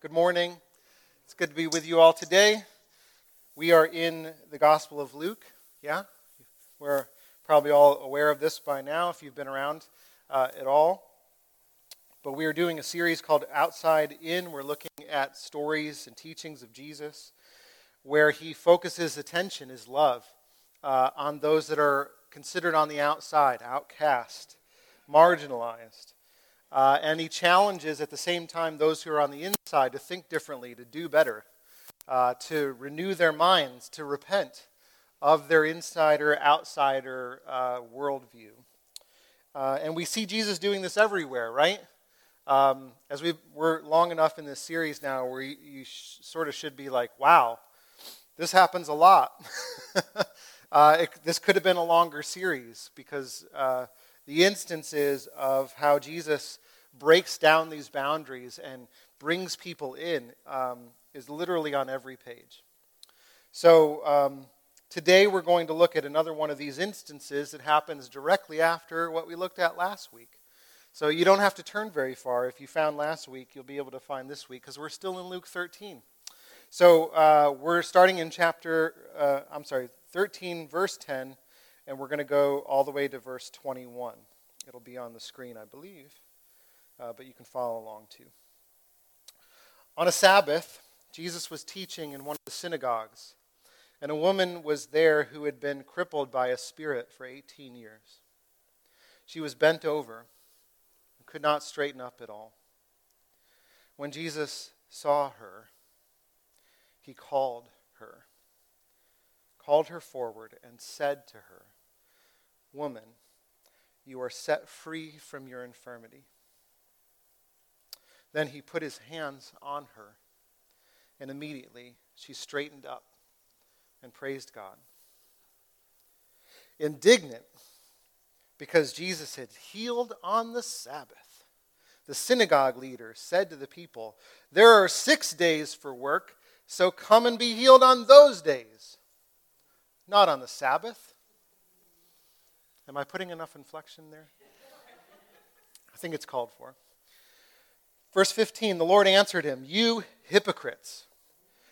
Good morning. It's good to be with you all today. We are in the Gospel of Luke. Yeah? We're probably all aware of this by now if you've been around uh, at all. But we are doing a series called Outside In. We're looking at stories and teachings of Jesus where he focuses attention, his love, uh, on those that are considered on the outside, outcast, marginalized. Uh, and he challenges at the same time those who are on the inside to think differently, to do better, uh, to renew their minds, to repent of their insider outsider uh, worldview. Uh, and we see Jesus doing this everywhere, right? Um, as we we're long enough in this series now where you, you sh- sort of should be like, wow, this happens a lot. Uh, it, this could have been a longer series because uh, the instances of how Jesus breaks down these boundaries and brings people in um, is literally on every page. So um, today we're going to look at another one of these instances that happens directly after what we looked at last week. So you don't have to turn very far. If you found last week, you'll be able to find this week because we're still in Luke 13. So uh, we're starting in chapter, uh, I'm sorry, 13, verse 10, and we're going to go all the way to verse 21. It'll be on the screen, I believe, uh, but you can follow along too. On a Sabbath, Jesus was teaching in one of the synagogues, and a woman was there who had been crippled by a spirit for 18 years. She was bent over and could not straighten up at all. When Jesus saw her, he called her, called her forward, and said to her, Woman, you are set free from your infirmity. Then he put his hands on her, and immediately she straightened up and praised God. Indignant because Jesus had healed on the Sabbath, the synagogue leader said to the people, There are six days for work, so come and be healed on those days, not on the Sabbath. Am I putting enough inflection there? I think it's called for. Verse 15 The Lord answered him, You hypocrites.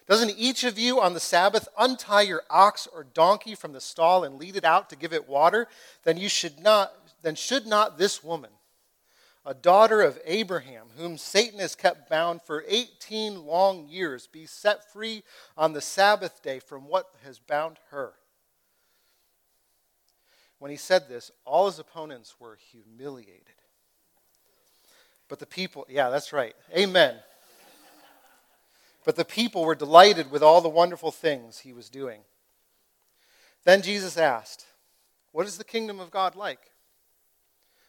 Doesn't each of you on the Sabbath untie your ox or donkey from the stall and lead it out to give it water? Then you should not then should not this woman, a daughter of Abraham, whom Satan has kept bound for 18 long years, be set free on the Sabbath day from what has bound her? When he said this, all his opponents were humiliated. But the people, yeah, that's right. Amen. But the people were delighted with all the wonderful things he was doing. Then Jesus asked, What is the kingdom of God like?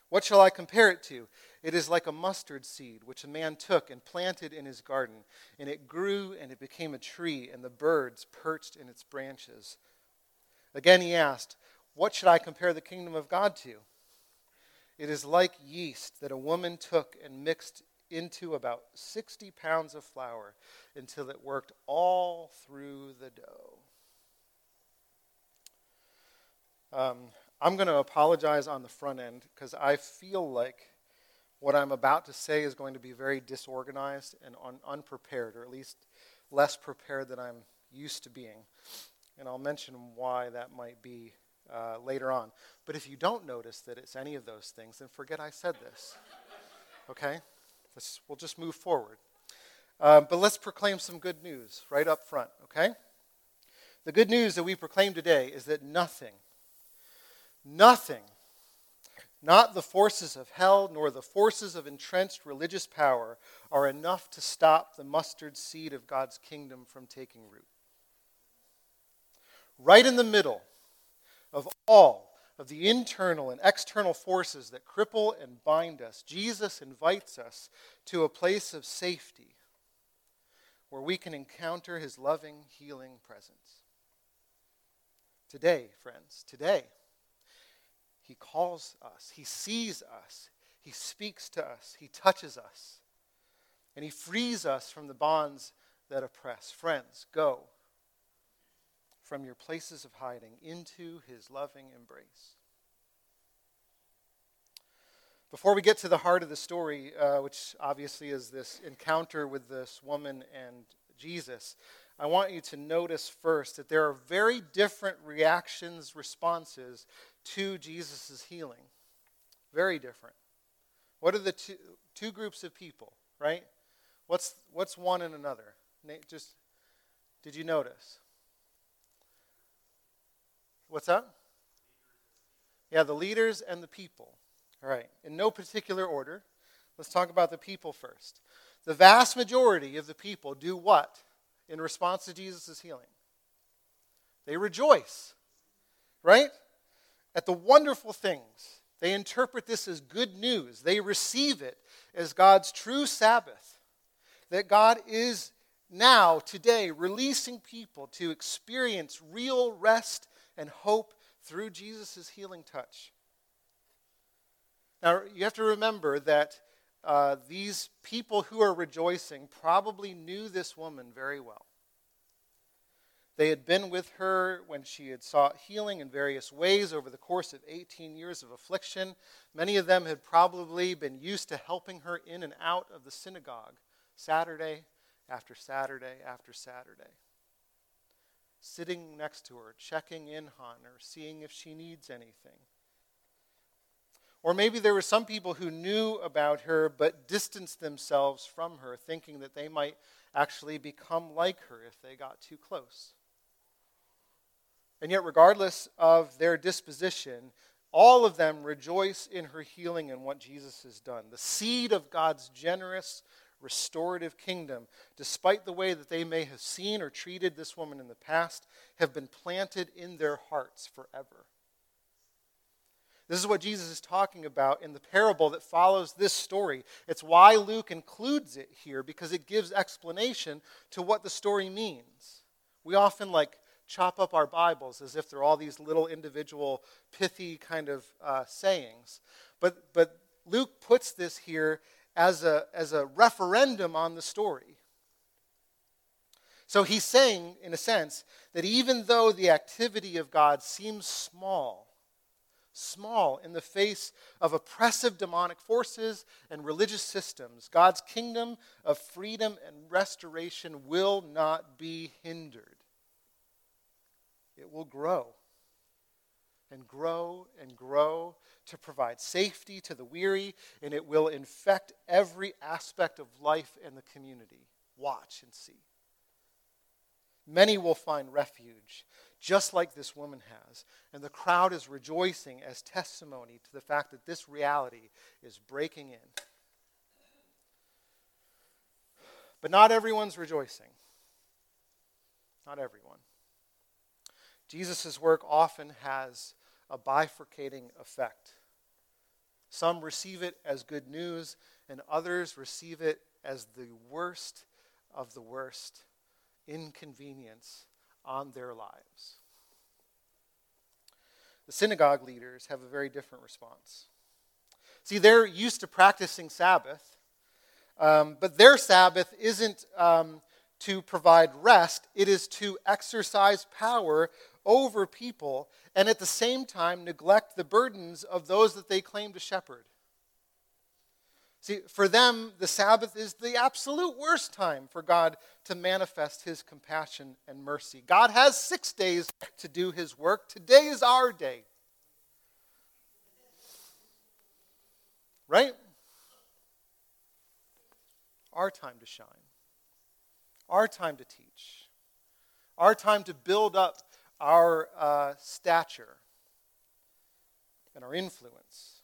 What shall I compare it to? It is like a mustard seed which a man took and planted in his garden, and it grew and it became a tree, and the birds perched in its branches. Again he asked, What should I compare the kingdom of God to? It is like yeast that a woman took and mixed into about 60 pounds of flour until it worked all through the dough. Um, I'm going to apologize on the front end because I feel like what I'm about to say is going to be very disorganized and un- unprepared, or at least less prepared than I'm used to being. And I'll mention why that might be uh, later on. But if you don't notice that it's any of those things, then forget I said this. Okay? Let's, we'll just move forward. Uh, but let's proclaim some good news right up front, okay? The good news that we proclaim today is that nothing, nothing, not the forces of hell nor the forces of entrenched religious power, are enough to stop the mustard seed of God's kingdom from taking root. Right in the middle of all of the internal and external forces that cripple and bind us, Jesus invites us to a place of safety where we can encounter his loving, healing presence. Today, friends, today, he calls us, he sees us, he speaks to us, he touches us, and he frees us from the bonds that oppress. Friends, go from your places of hiding into his loving embrace. Before we get to the heart of the story, uh, which obviously is this encounter with this woman and Jesus, I want you to notice first that there are very different reactions, responses to Jesus' healing. Very different. What are the two, two groups of people, right? What's, what's one and another? Just, did you notice? What's that? Yeah, the leaders and the people. All right, in no particular order. Let's talk about the people first. The vast majority of the people do what in response to Jesus' healing? They rejoice, right? At the wonderful things. They interpret this as good news. They receive it as God's true Sabbath. That God is now, today, releasing people to experience real rest and hope through Jesus' healing touch. Now, you have to remember that uh, these people who are rejoicing probably knew this woman very well. They had been with her when she had sought healing in various ways over the course of 18 years of affliction. Many of them had probably been used to helping her in and out of the synagogue Saturday after Saturday after Saturday. Sitting next to her, checking in on her, seeing if she needs anything. Or maybe there were some people who knew about her but distanced themselves from her, thinking that they might actually become like her if they got too close. And yet, regardless of their disposition, all of them rejoice in her healing and what Jesus has done. The seed of God's generous, restorative kingdom, despite the way that they may have seen or treated this woman in the past, have been planted in their hearts forever. This is what Jesus is talking about in the parable that follows this story. It's why Luke includes it here, because it gives explanation to what the story means. We often like chop up our Bibles as if they're all these little individual pithy kind of uh, sayings. But, but Luke puts this here as a, as a referendum on the story. So he's saying, in a sense, that even though the activity of God seems small, small in the face of oppressive demonic forces and religious systems, God's kingdom of freedom and restoration will not be hindered it will grow and grow and grow to provide safety to the weary, and it will infect every aspect of life in the community. Watch and see. Many will find refuge, just like this woman has, and the crowd is rejoicing as testimony to the fact that this reality is breaking in. But not everyone's rejoicing. Not everyone. Jesus' work often has a bifurcating effect. Some receive it as good news, and others receive it as the worst of the worst inconvenience on their lives. The synagogue leaders have a very different response. See, they're used to practicing Sabbath, um, but their Sabbath isn't um, to provide rest, it is to exercise power over people and at the same time neglect the burdens of those that they claim to shepherd. See, for them, the Sabbath is the absolute worst time for God to manifest his compassion and mercy. God has six days to do his work. Today is our day. Right? Our time to shine, our time to teach, our time to build up our uh, stature and our influence.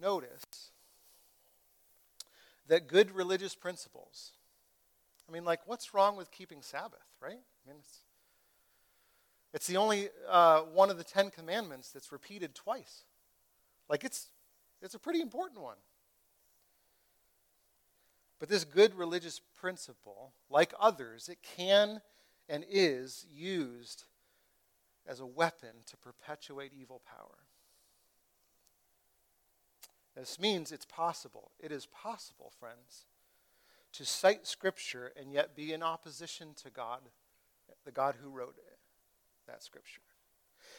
Notice that good religious principles, I mean, like, what's wrong with keeping Sabbath, right? I mean, it's, it's the only uh, one of the Ten Commandments that's repeated twice. Like, it's, it's a pretty important one. But this good religious principle, like others, it can and is used as a weapon to perpetuate evil power. This means it's possible. It is possible, friends, to cite Scripture and yet be in opposition to God, the God who wrote it, that Scripture.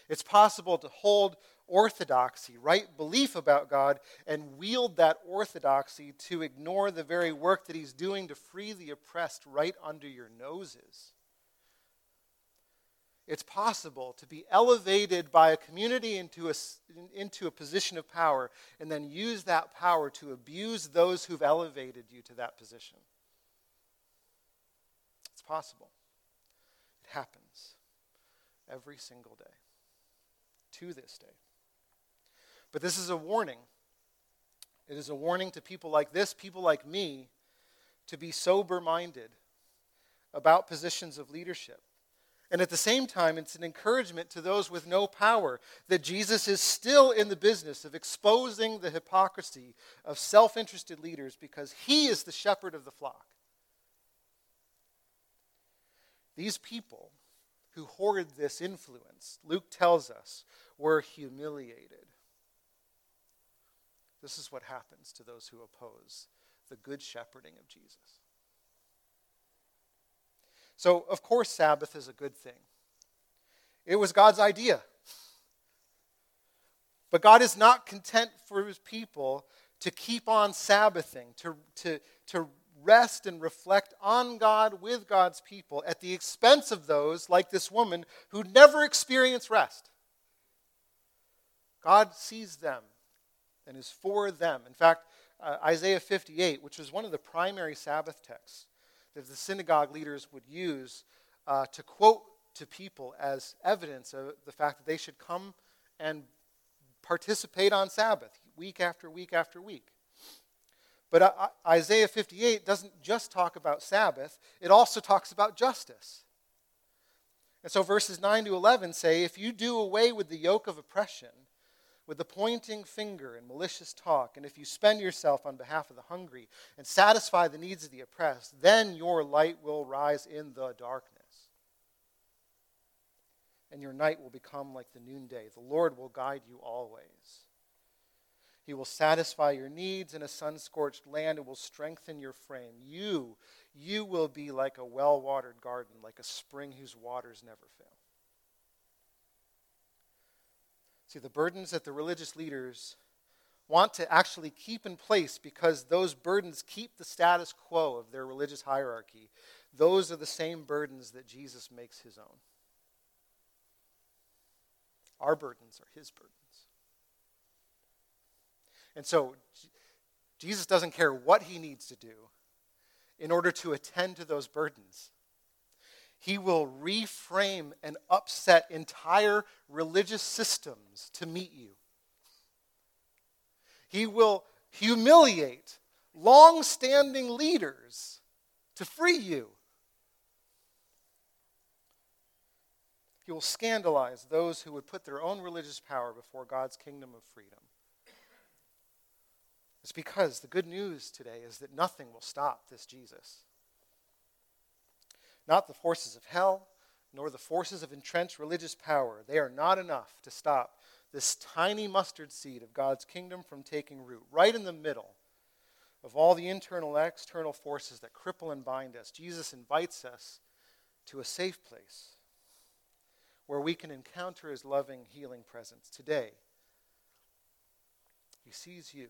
It's possible to hold orthodoxy, right belief about God, and wield that orthodoxy to ignore the very work that He's doing to free the oppressed right under your noses. It's possible to be elevated by a community into a, into a position of power and then use that power to abuse those who've elevated you to that position. It's possible. It happens every single day to this day. But this is a warning. It is a warning to people like this, people like me, to be sober minded about positions of leadership. And at the same time, it's an encouragement to those with no power that Jesus is still in the business of exposing the hypocrisy of self interested leaders because he is the shepherd of the flock. These people who hoard this influence, Luke tells us, were humiliated. This is what happens to those who oppose the good shepherding of Jesus. So, of course, Sabbath is a good thing. It was God's idea. But God is not content for his people to keep on Sabbathing, to, to, to rest and reflect on God with God's people at the expense of those, like this woman, who never experience rest. God sees them and is for them. In fact, uh, Isaiah 58, which was one of the primary Sabbath texts that the synagogue leaders would use uh, to quote to people as evidence of the fact that they should come and participate on Sabbath week after week after week. But uh, Isaiah 58 doesn't just talk about Sabbath, it also talks about justice. And so verses 9 to 11 say if you do away with the yoke of oppression, with the pointing finger and malicious talk, and if you spend yourself on behalf of the hungry and satisfy the needs of the oppressed, then your light will rise in the darkness. And your night will become like the noonday. The Lord will guide you always. He will satisfy your needs in a sun scorched land and will strengthen your frame. You, you will be like a well watered garden, like a spring whose waters never fail. See, the burdens that the religious leaders want to actually keep in place because those burdens keep the status quo of their religious hierarchy, those are the same burdens that Jesus makes his own. Our burdens are his burdens. And so, Jesus doesn't care what he needs to do in order to attend to those burdens. He will reframe and upset entire religious systems to meet you. He will humiliate long standing leaders to free you. He will scandalize those who would put their own religious power before God's kingdom of freedom. It's because the good news today is that nothing will stop this Jesus. Not the forces of hell, nor the forces of entrenched religious power. They are not enough to stop this tiny mustard seed of God's kingdom from taking root, right in the middle of all the internal and external forces that cripple and bind us. Jesus invites us to a safe place where we can encounter his loving, healing presence. Today, he sees you,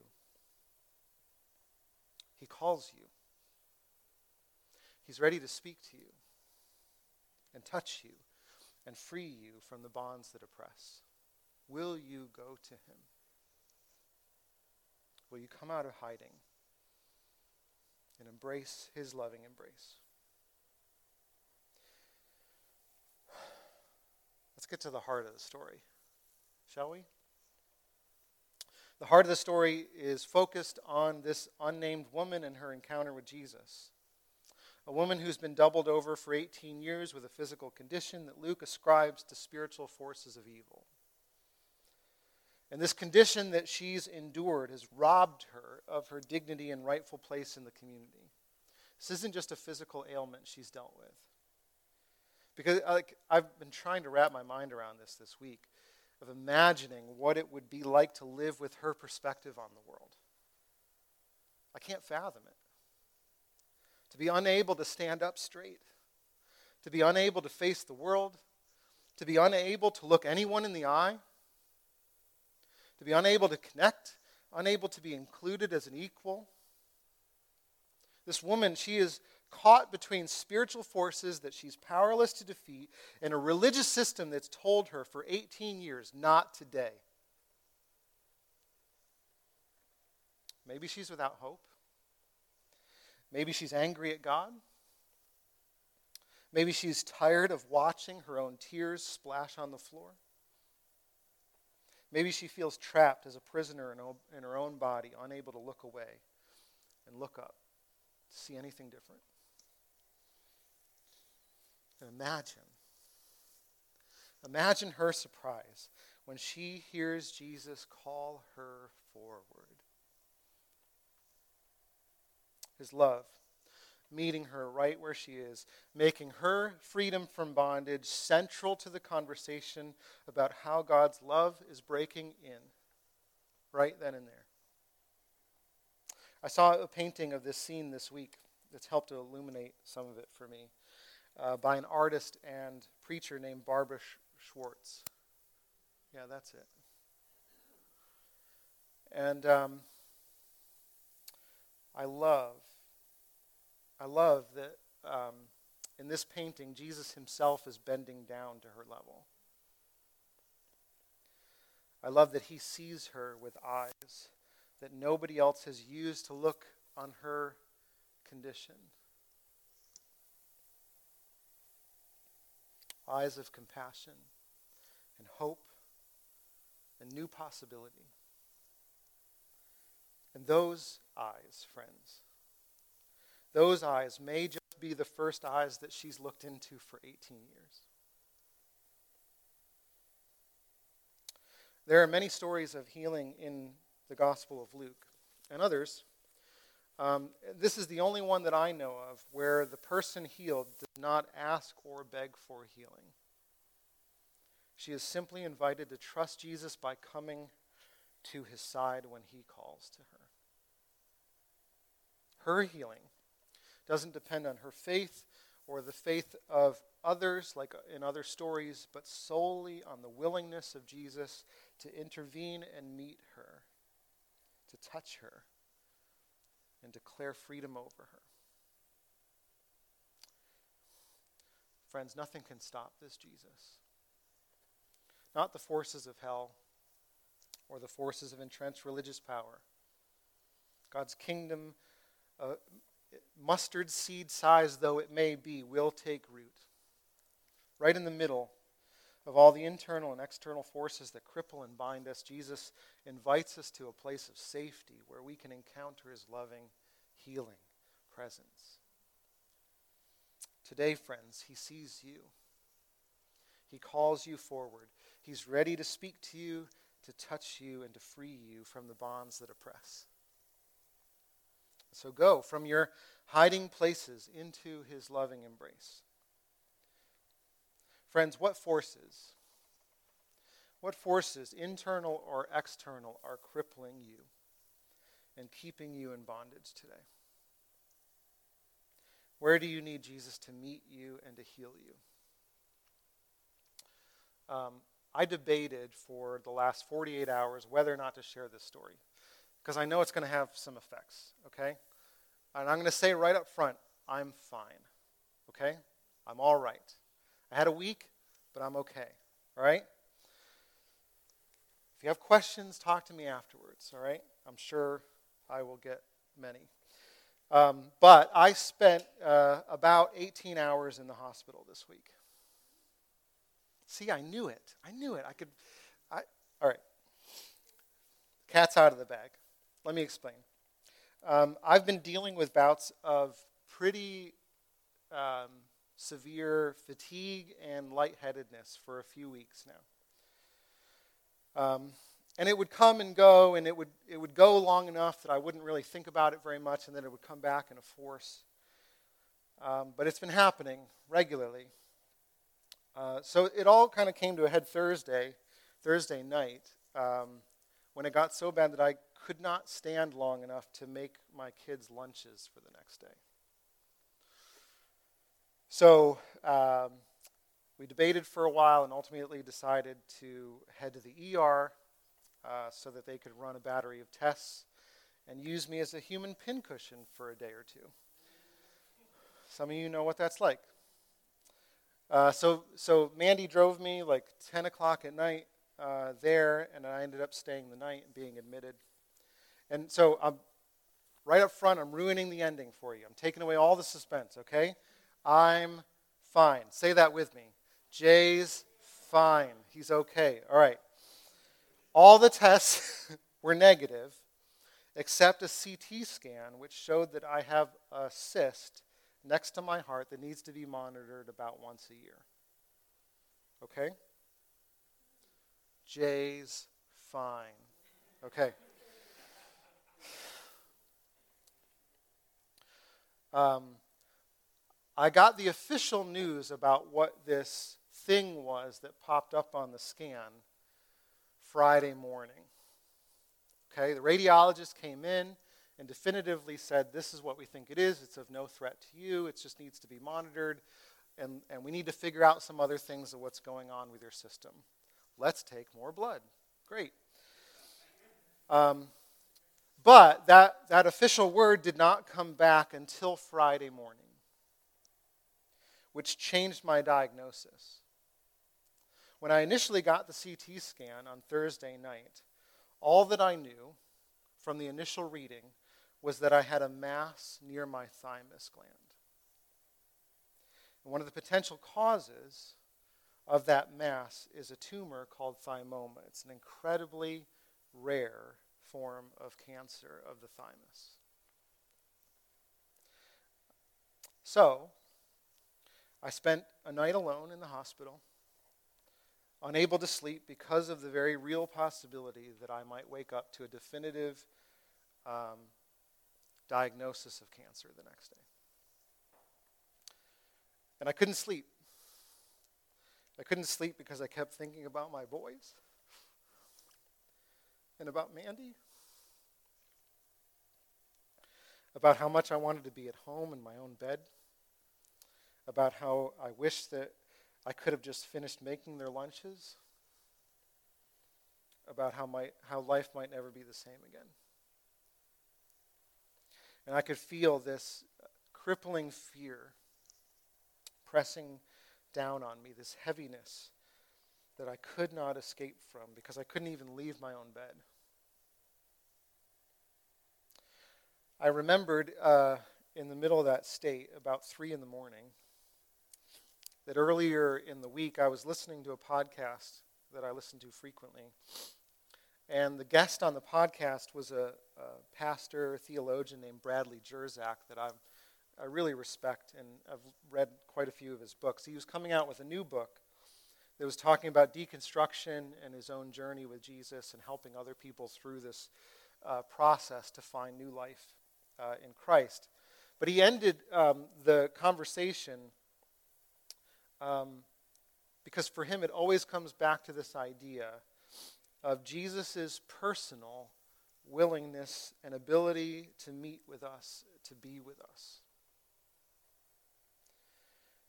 he calls you, he's ready to speak to you and touch you and free you from the bonds that oppress? Will you go to him? Will you come out of hiding and embrace his loving embrace? Let's get to the heart of the story, shall we? The heart of the story is focused on this unnamed woman and her encounter with Jesus a woman who's been doubled over for 18 years with a physical condition that Luke ascribes to spiritual forces of evil. And this condition that she's endured has robbed her of her dignity and rightful place in the community. This isn't just a physical ailment she's dealt with. Because like, I've been trying to wrap my mind around this this week of imagining what it would be like to live with her perspective on the world. I can't fathom it to be unable to stand up straight, to be unable to face the world, to be unable to look anyone in the eye, to be unable to connect, unable to be included as an equal. This woman, she is caught between spiritual forces that she's powerless to defeat and a religious system that's told her for 18 years, not today. Maybe she's without hope. Maybe she's angry at God. Maybe she's tired of watching her own tears splash on the floor. Maybe she feels trapped as a prisoner in her own body, unable to look away and look up to see anything different. And imagine, imagine her surprise when she hears Jesus call her forward. His love meeting her right where she is, making her freedom from bondage central to the conversation about how God's love is breaking in, right then and there. I saw a painting of this scene this week that's helped to illuminate some of it for me uh, by an artist and preacher named Barbara Schwartz. Yeah, that's it. And um, I love I love that um, in this painting, Jesus himself is bending down to her level. I love that he sees her with eyes that nobody else has used to look on her condition. Eyes of compassion and hope and new possibility. And those eyes, friends, those eyes may just be the first eyes that she's looked into for 18 years. There are many stories of healing in the Gospel of Luke and others. Um, this is the only one that I know of where the person healed does not ask or beg for healing. She is simply invited to trust Jesus by coming to his side when he calls to her. Her healing doesn't depend on her faith or the faith of others, like in other stories, but solely on the willingness of Jesus to intervene and meet her, to touch her, and declare freedom over her. Friends, nothing can stop this Jesus. Not the forces of hell or the forces of entrenched religious power. God's kingdom uh, mustard seed size though it may be, will take root. Right in the middle of all the internal and external forces that cripple and bind us, Jesus invites us to a place of safety where we can encounter his loving, healing presence. Today, friends, he sees you. He calls you forward. He's ready to speak to you, to touch you, and to free you from the bonds that oppress. So go from your hiding places into his loving embrace. Friends, what forces, what forces, internal or external, are crippling you and keeping you in bondage today? Where do you need Jesus to meet you and to heal you? Um, I debated for the last 48 hours whether or not to share this story because I know it's going to have some effects, okay? And I'm going to say right up front, I'm fine, okay? I'm all right. I had a week, but I'm okay, all right? If you have questions, talk to me afterwards, all right? I'm sure I will get many. Um, but I spent uh, about 18 hours in the hospital this week. See, I knew it. I knew it. I could. I, all right. Cat's out of the bag. Let me explain. Um, I've been dealing with bouts of pretty um, severe fatigue and lightheadedness for a few weeks now. Um, and it would come and go, and it would, it would go long enough that I wouldn't really think about it very much, and then it would come back in a force. Um, but it's been happening regularly. Uh, so it all kind of came to a head Thursday, Thursday night, um, when it got so bad that I could not stand long enough to make my kids' lunches for the next day. So um, we debated for a while and ultimately decided to head to the ER uh, so that they could run a battery of tests and use me as a human pincushion for a day or two. Some of you know what that's like. Uh, so, so Mandy drove me like 10 o'clock at night uh, there, and I ended up staying the night and being admitted. And so I'm right up front, I'm ruining the ending for you. I'm taking away all the suspense, okay? I'm fine. Say that with me. Jay's fine. He's okay. All right. All the tests were negative except a CT scan, which showed that I have a cyst next to my heart that needs to be monitored about once a year. Okay? Jay's fine. Okay. Um, I got the official news about what this thing was that popped up on the scan Friday morning. Okay, the radiologist came in and definitively said, This is what we think it is. It's of no threat to you. It just needs to be monitored. And, and we need to figure out some other things of what's going on with your system. Let's take more blood. Great. Um, but that, that official word did not come back until Friday morning, which changed my diagnosis. When I initially got the CT scan on Thursday night, all that I knew from the initial reading was that I had a mass near my thymus gland. And one of the potential causes of that mass is a tumor called thymoma. It's an incredibly rare form of cancer of the thymus. So, I spent a night alone in the hospital unable to sleep because of the very real possibility that I might wake up to a definitive um, diagnosis of cancer the next day. And I couldn't sleep. I couldn't sleep because I kept thinking about my boys and about Mandy, about how much I wanted to be at home in my own bed, about how I wished that I could have just finished making their lunches about how, my, how life might never be the same again. And I could feel this crippling fear pressing down on me, this heaviness that I could not escape from because I couldn't even leave my own bed. I remembered uh, in the middle of that state, about three in the morning, that earlier in the week I was listening to a podcast that I listen to frequently. And the guest on the podcast was a, a pastor, theologian named Bradley Jersak that I'm, I really respect, and I've read quite a few of his books. He was coming out with a new book that was talking about deconstruction and his own journey with Jesus and helping other people through this uh, process to find new life uh, in Christ. But he ended um, the conversation um, because for him, it always comes back to this idea of Jesus' personal willingness and ability to meet with us, to be with us.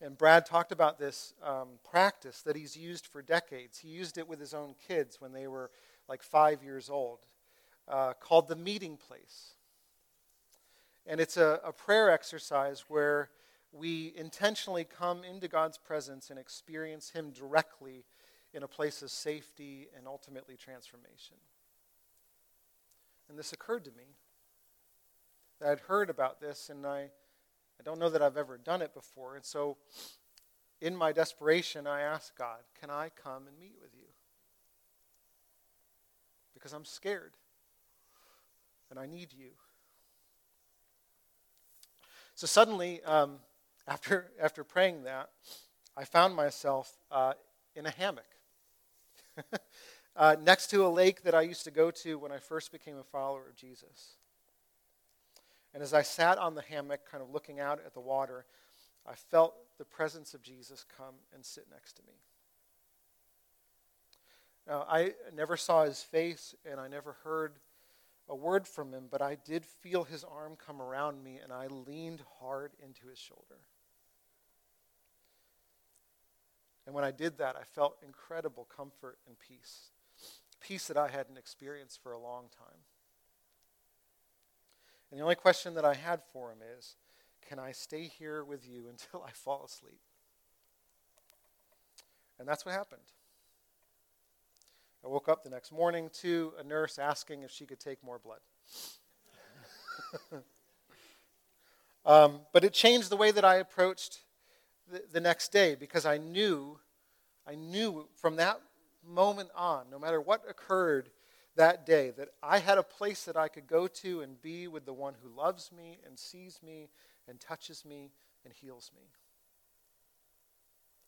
And Brad talked about this um, practice that he's used for decades. He used it with his own kids when they were like five years old, uh, called the meeting place. And it's a, a prayer exercise where we intentionally come into God's presence and experience Him directly in a place of safety and ultimately transformation. And this occurred to me. That I'd heard about this, and I, I don't know that I've ever done it before. And so, in my desperation, I asked God, Can I come and meet with you? Because I'm scared, and I need you. So suddenly, um, after, after praying that, I found myself uh, in a hammock uh, next to a lake that I used to go to when I first became a follower of Jesus. And as I sat on the hammock, kind of looking out at the water, I felt the presence of Jesus come and sit next to me. Now, I never saw his face and I never heard a word from him, but I did feel his arm come around me and I leaned hard into his shoulder. And when I did that, I felt incredible comfort and peace. Peace that I hadn't experienced for a long time. And the only question that I had for him is can I stay here with you until I fall asleep? And that's what happened. I woke up the next morning to a nurse asking if she could take more blood. um, but it changed the way that I approached the, the next day because I knew, I knew from that moment on, no matter what occurred that day, that I had a place that I could go to and be with the one who loves me and sees me and touches me and heals me.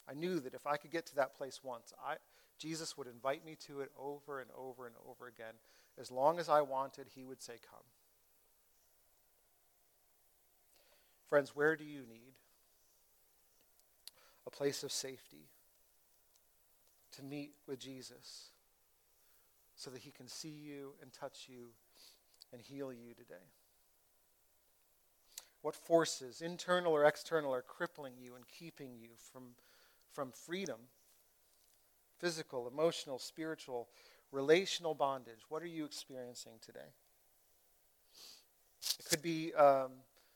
I knew that if I could get to that place once, I, Jesus would invite me to it over and over and over again. As long as I wanted, he would say, Come. Friends, where do you need a place of safety to meet with Jesus so that he can see you and touch you and heal you today? What forces, internal or external, are crippling you and keeping you from, from freedom? Physical, emotional, spiritual, relational bondage. What are you experiencing today? It could be um,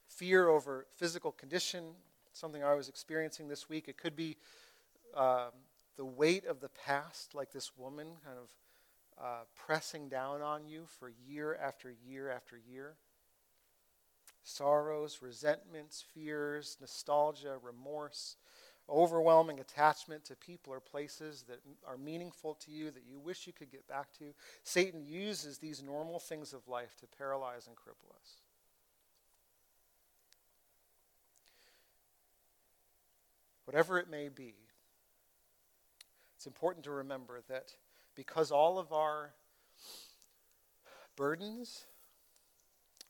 fear over physical condition, something I was experiencing this week. It could be um, the weight of the past, like this woman kind of uh, pressing down on you for year after year after year sorrows, resentments, fears, nostalgia, remorse, overwhelming attachment to people or places that are meaningful to you that you wish you could get back to. Satan uses these normal things of life to paralyze and cripple us. Whatever it may be, it's important to remember that because all of our burdens,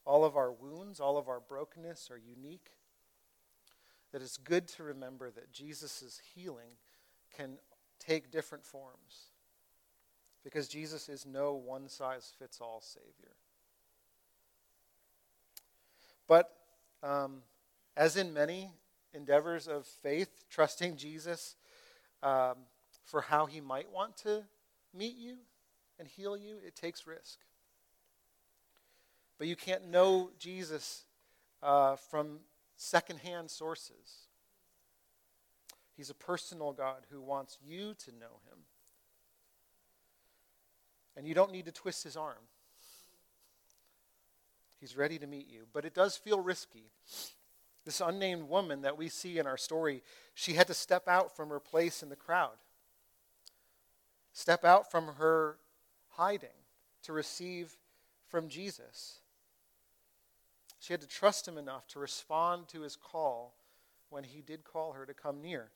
all of our wounds, all of our brokenness are unique. That it's good to remember that Jesus' healing can take different forms. Because Jesus is no one size fits all Savior. But um, as in many endeavors of faith, trusting Jesus um, for how he might want to meet you and heal you, it takes risk. But you can't know Jesus uh, from secondhand sources. He's a personal God who wants you to know him. And you don't need to twist his arm. He's ready to meet you. But it does feel risky. This unnamed woman that we see in our story, she had to step out from her place in the crowd, step out from her hiding to receive from Jesus. She had to trust him enough to respond to his call when he did call her to come near.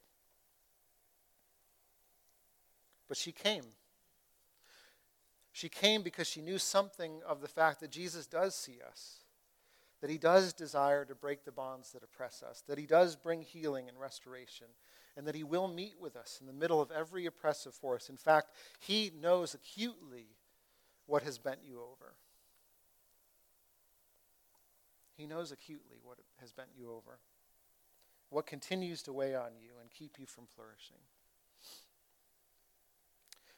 But she came. She came because she knew something of the fact that Jesus does see us, that he does desire to break the bonds that oppress us, that he does bring healing and restoration, and that he will meet with us in the middle of every oppressive force. In fact, he knows acutely what has bent you over. He knows acutely what has bent you over, what continues to weigh on you and keep you from flourishing.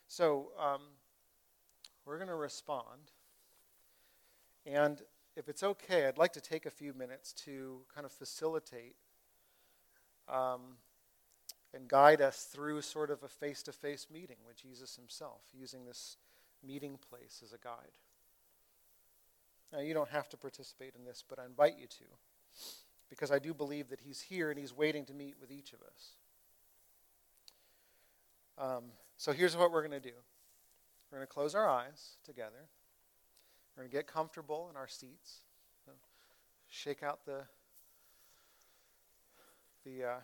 So, um, we're going to respond. And if it's okay, I'd like to take a few minutes to kind of facilitate um, and guide us through sort of a face to face meeting with Jesus himself, using this meeting place as a guide. Now, you don't have to participate in this, but I invite you to, because I do believe that He's here and He's waiting to meet with each of us. Um, so here's what we're going to do we're going to close our eyes together, we're going to get comfortable in our seats, shake out the, the, uh,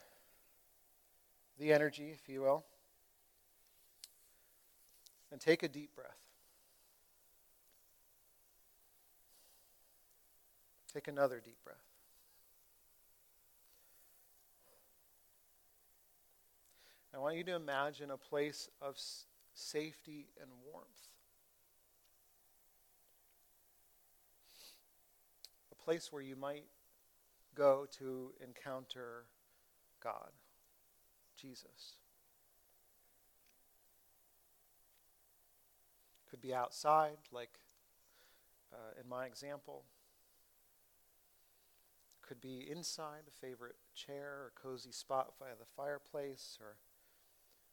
the energy, if you will, and take a deep breath. Take another deep breath. I want you to imagine a place of s- safety and warmth. place where you might go to encounter God, Jesus. Could be outside, like uh, in my example. Could be inside, a favorite chair or cozy spot by the fireplace, or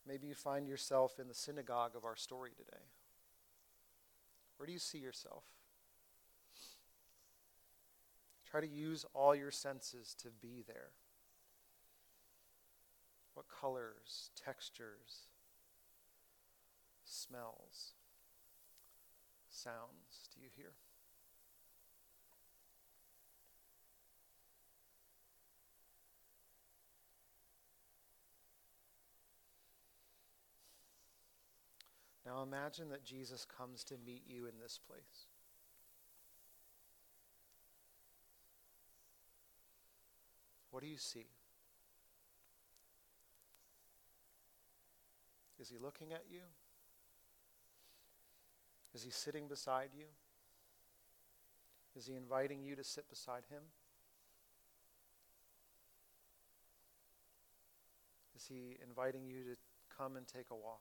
maybe you find yourself in the synagogue of our story today. Where do you see yourself? Try to use all your senses to be there. What colors, textures, smells, sounds do you hear? Now imagine that Jesus comes to meet you in this place. What do you see? Is he looking at you? Is he sitting beside you? Is he inviting you to sit beside him? Is he inviting you to come and take a walk?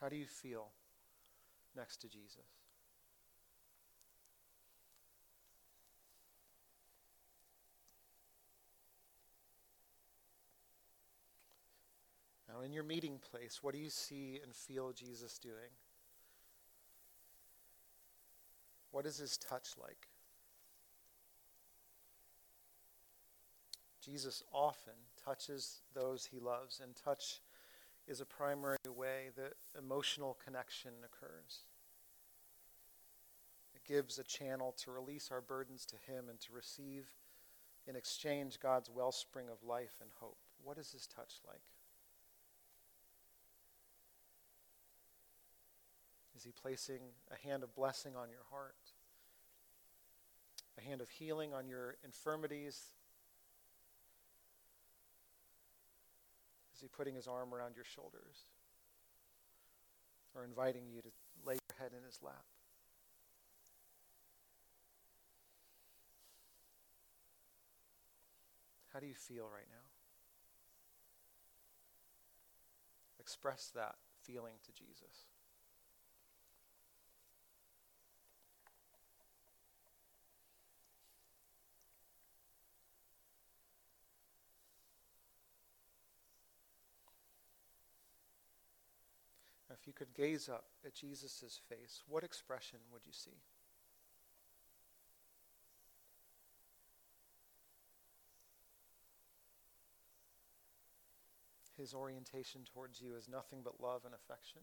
How do you feel next to Jesus? Now, in your meeting place, what do you see and feel Jesus doing? What is his touch like? Jesus often touches those he loves, and touch is a primary way that emotional connection occurs. It gives a channel to release our burdens to Him and to receive in exchange God's wellspring of life and hope. What is His touch like? Is He placing a hand of blessing on your heart? A hand of healing on your infirmities Is he putting his arm around your shoulders? Or inviting you to lay your head in his lap? How do you feel right now? Express that feeling to Jesus. If you could gaze up at Jesus' face, what expression would you see? His orientation towards you is nothing but love and affection.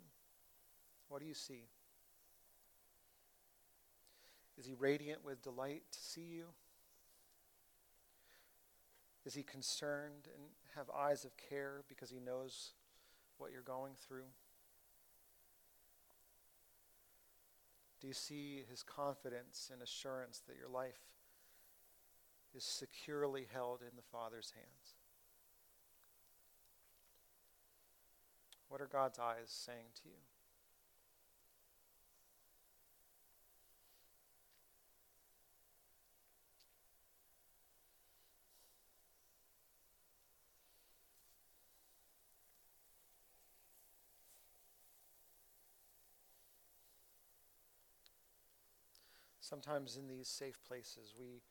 What do you see? Is he radiant with delight to see you? Is he concerned and have eyes of care because he knows what you're going through? Do you see his confidence and assurance that your life is securely held in the Father's hands? What are God's eyes saying to you? Sometimes in these safe places, we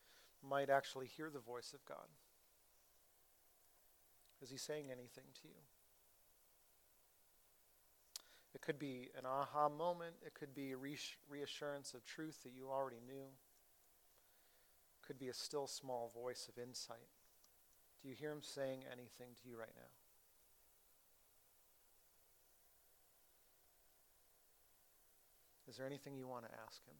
might actually hear the voice of God. Is he saying anything to you? It could be an aha moment. It could be a reassurance of truth that you already knew. It could be a still small voice of insight. Do you hear him saying anything to you right now? Is there anything you want to ask him?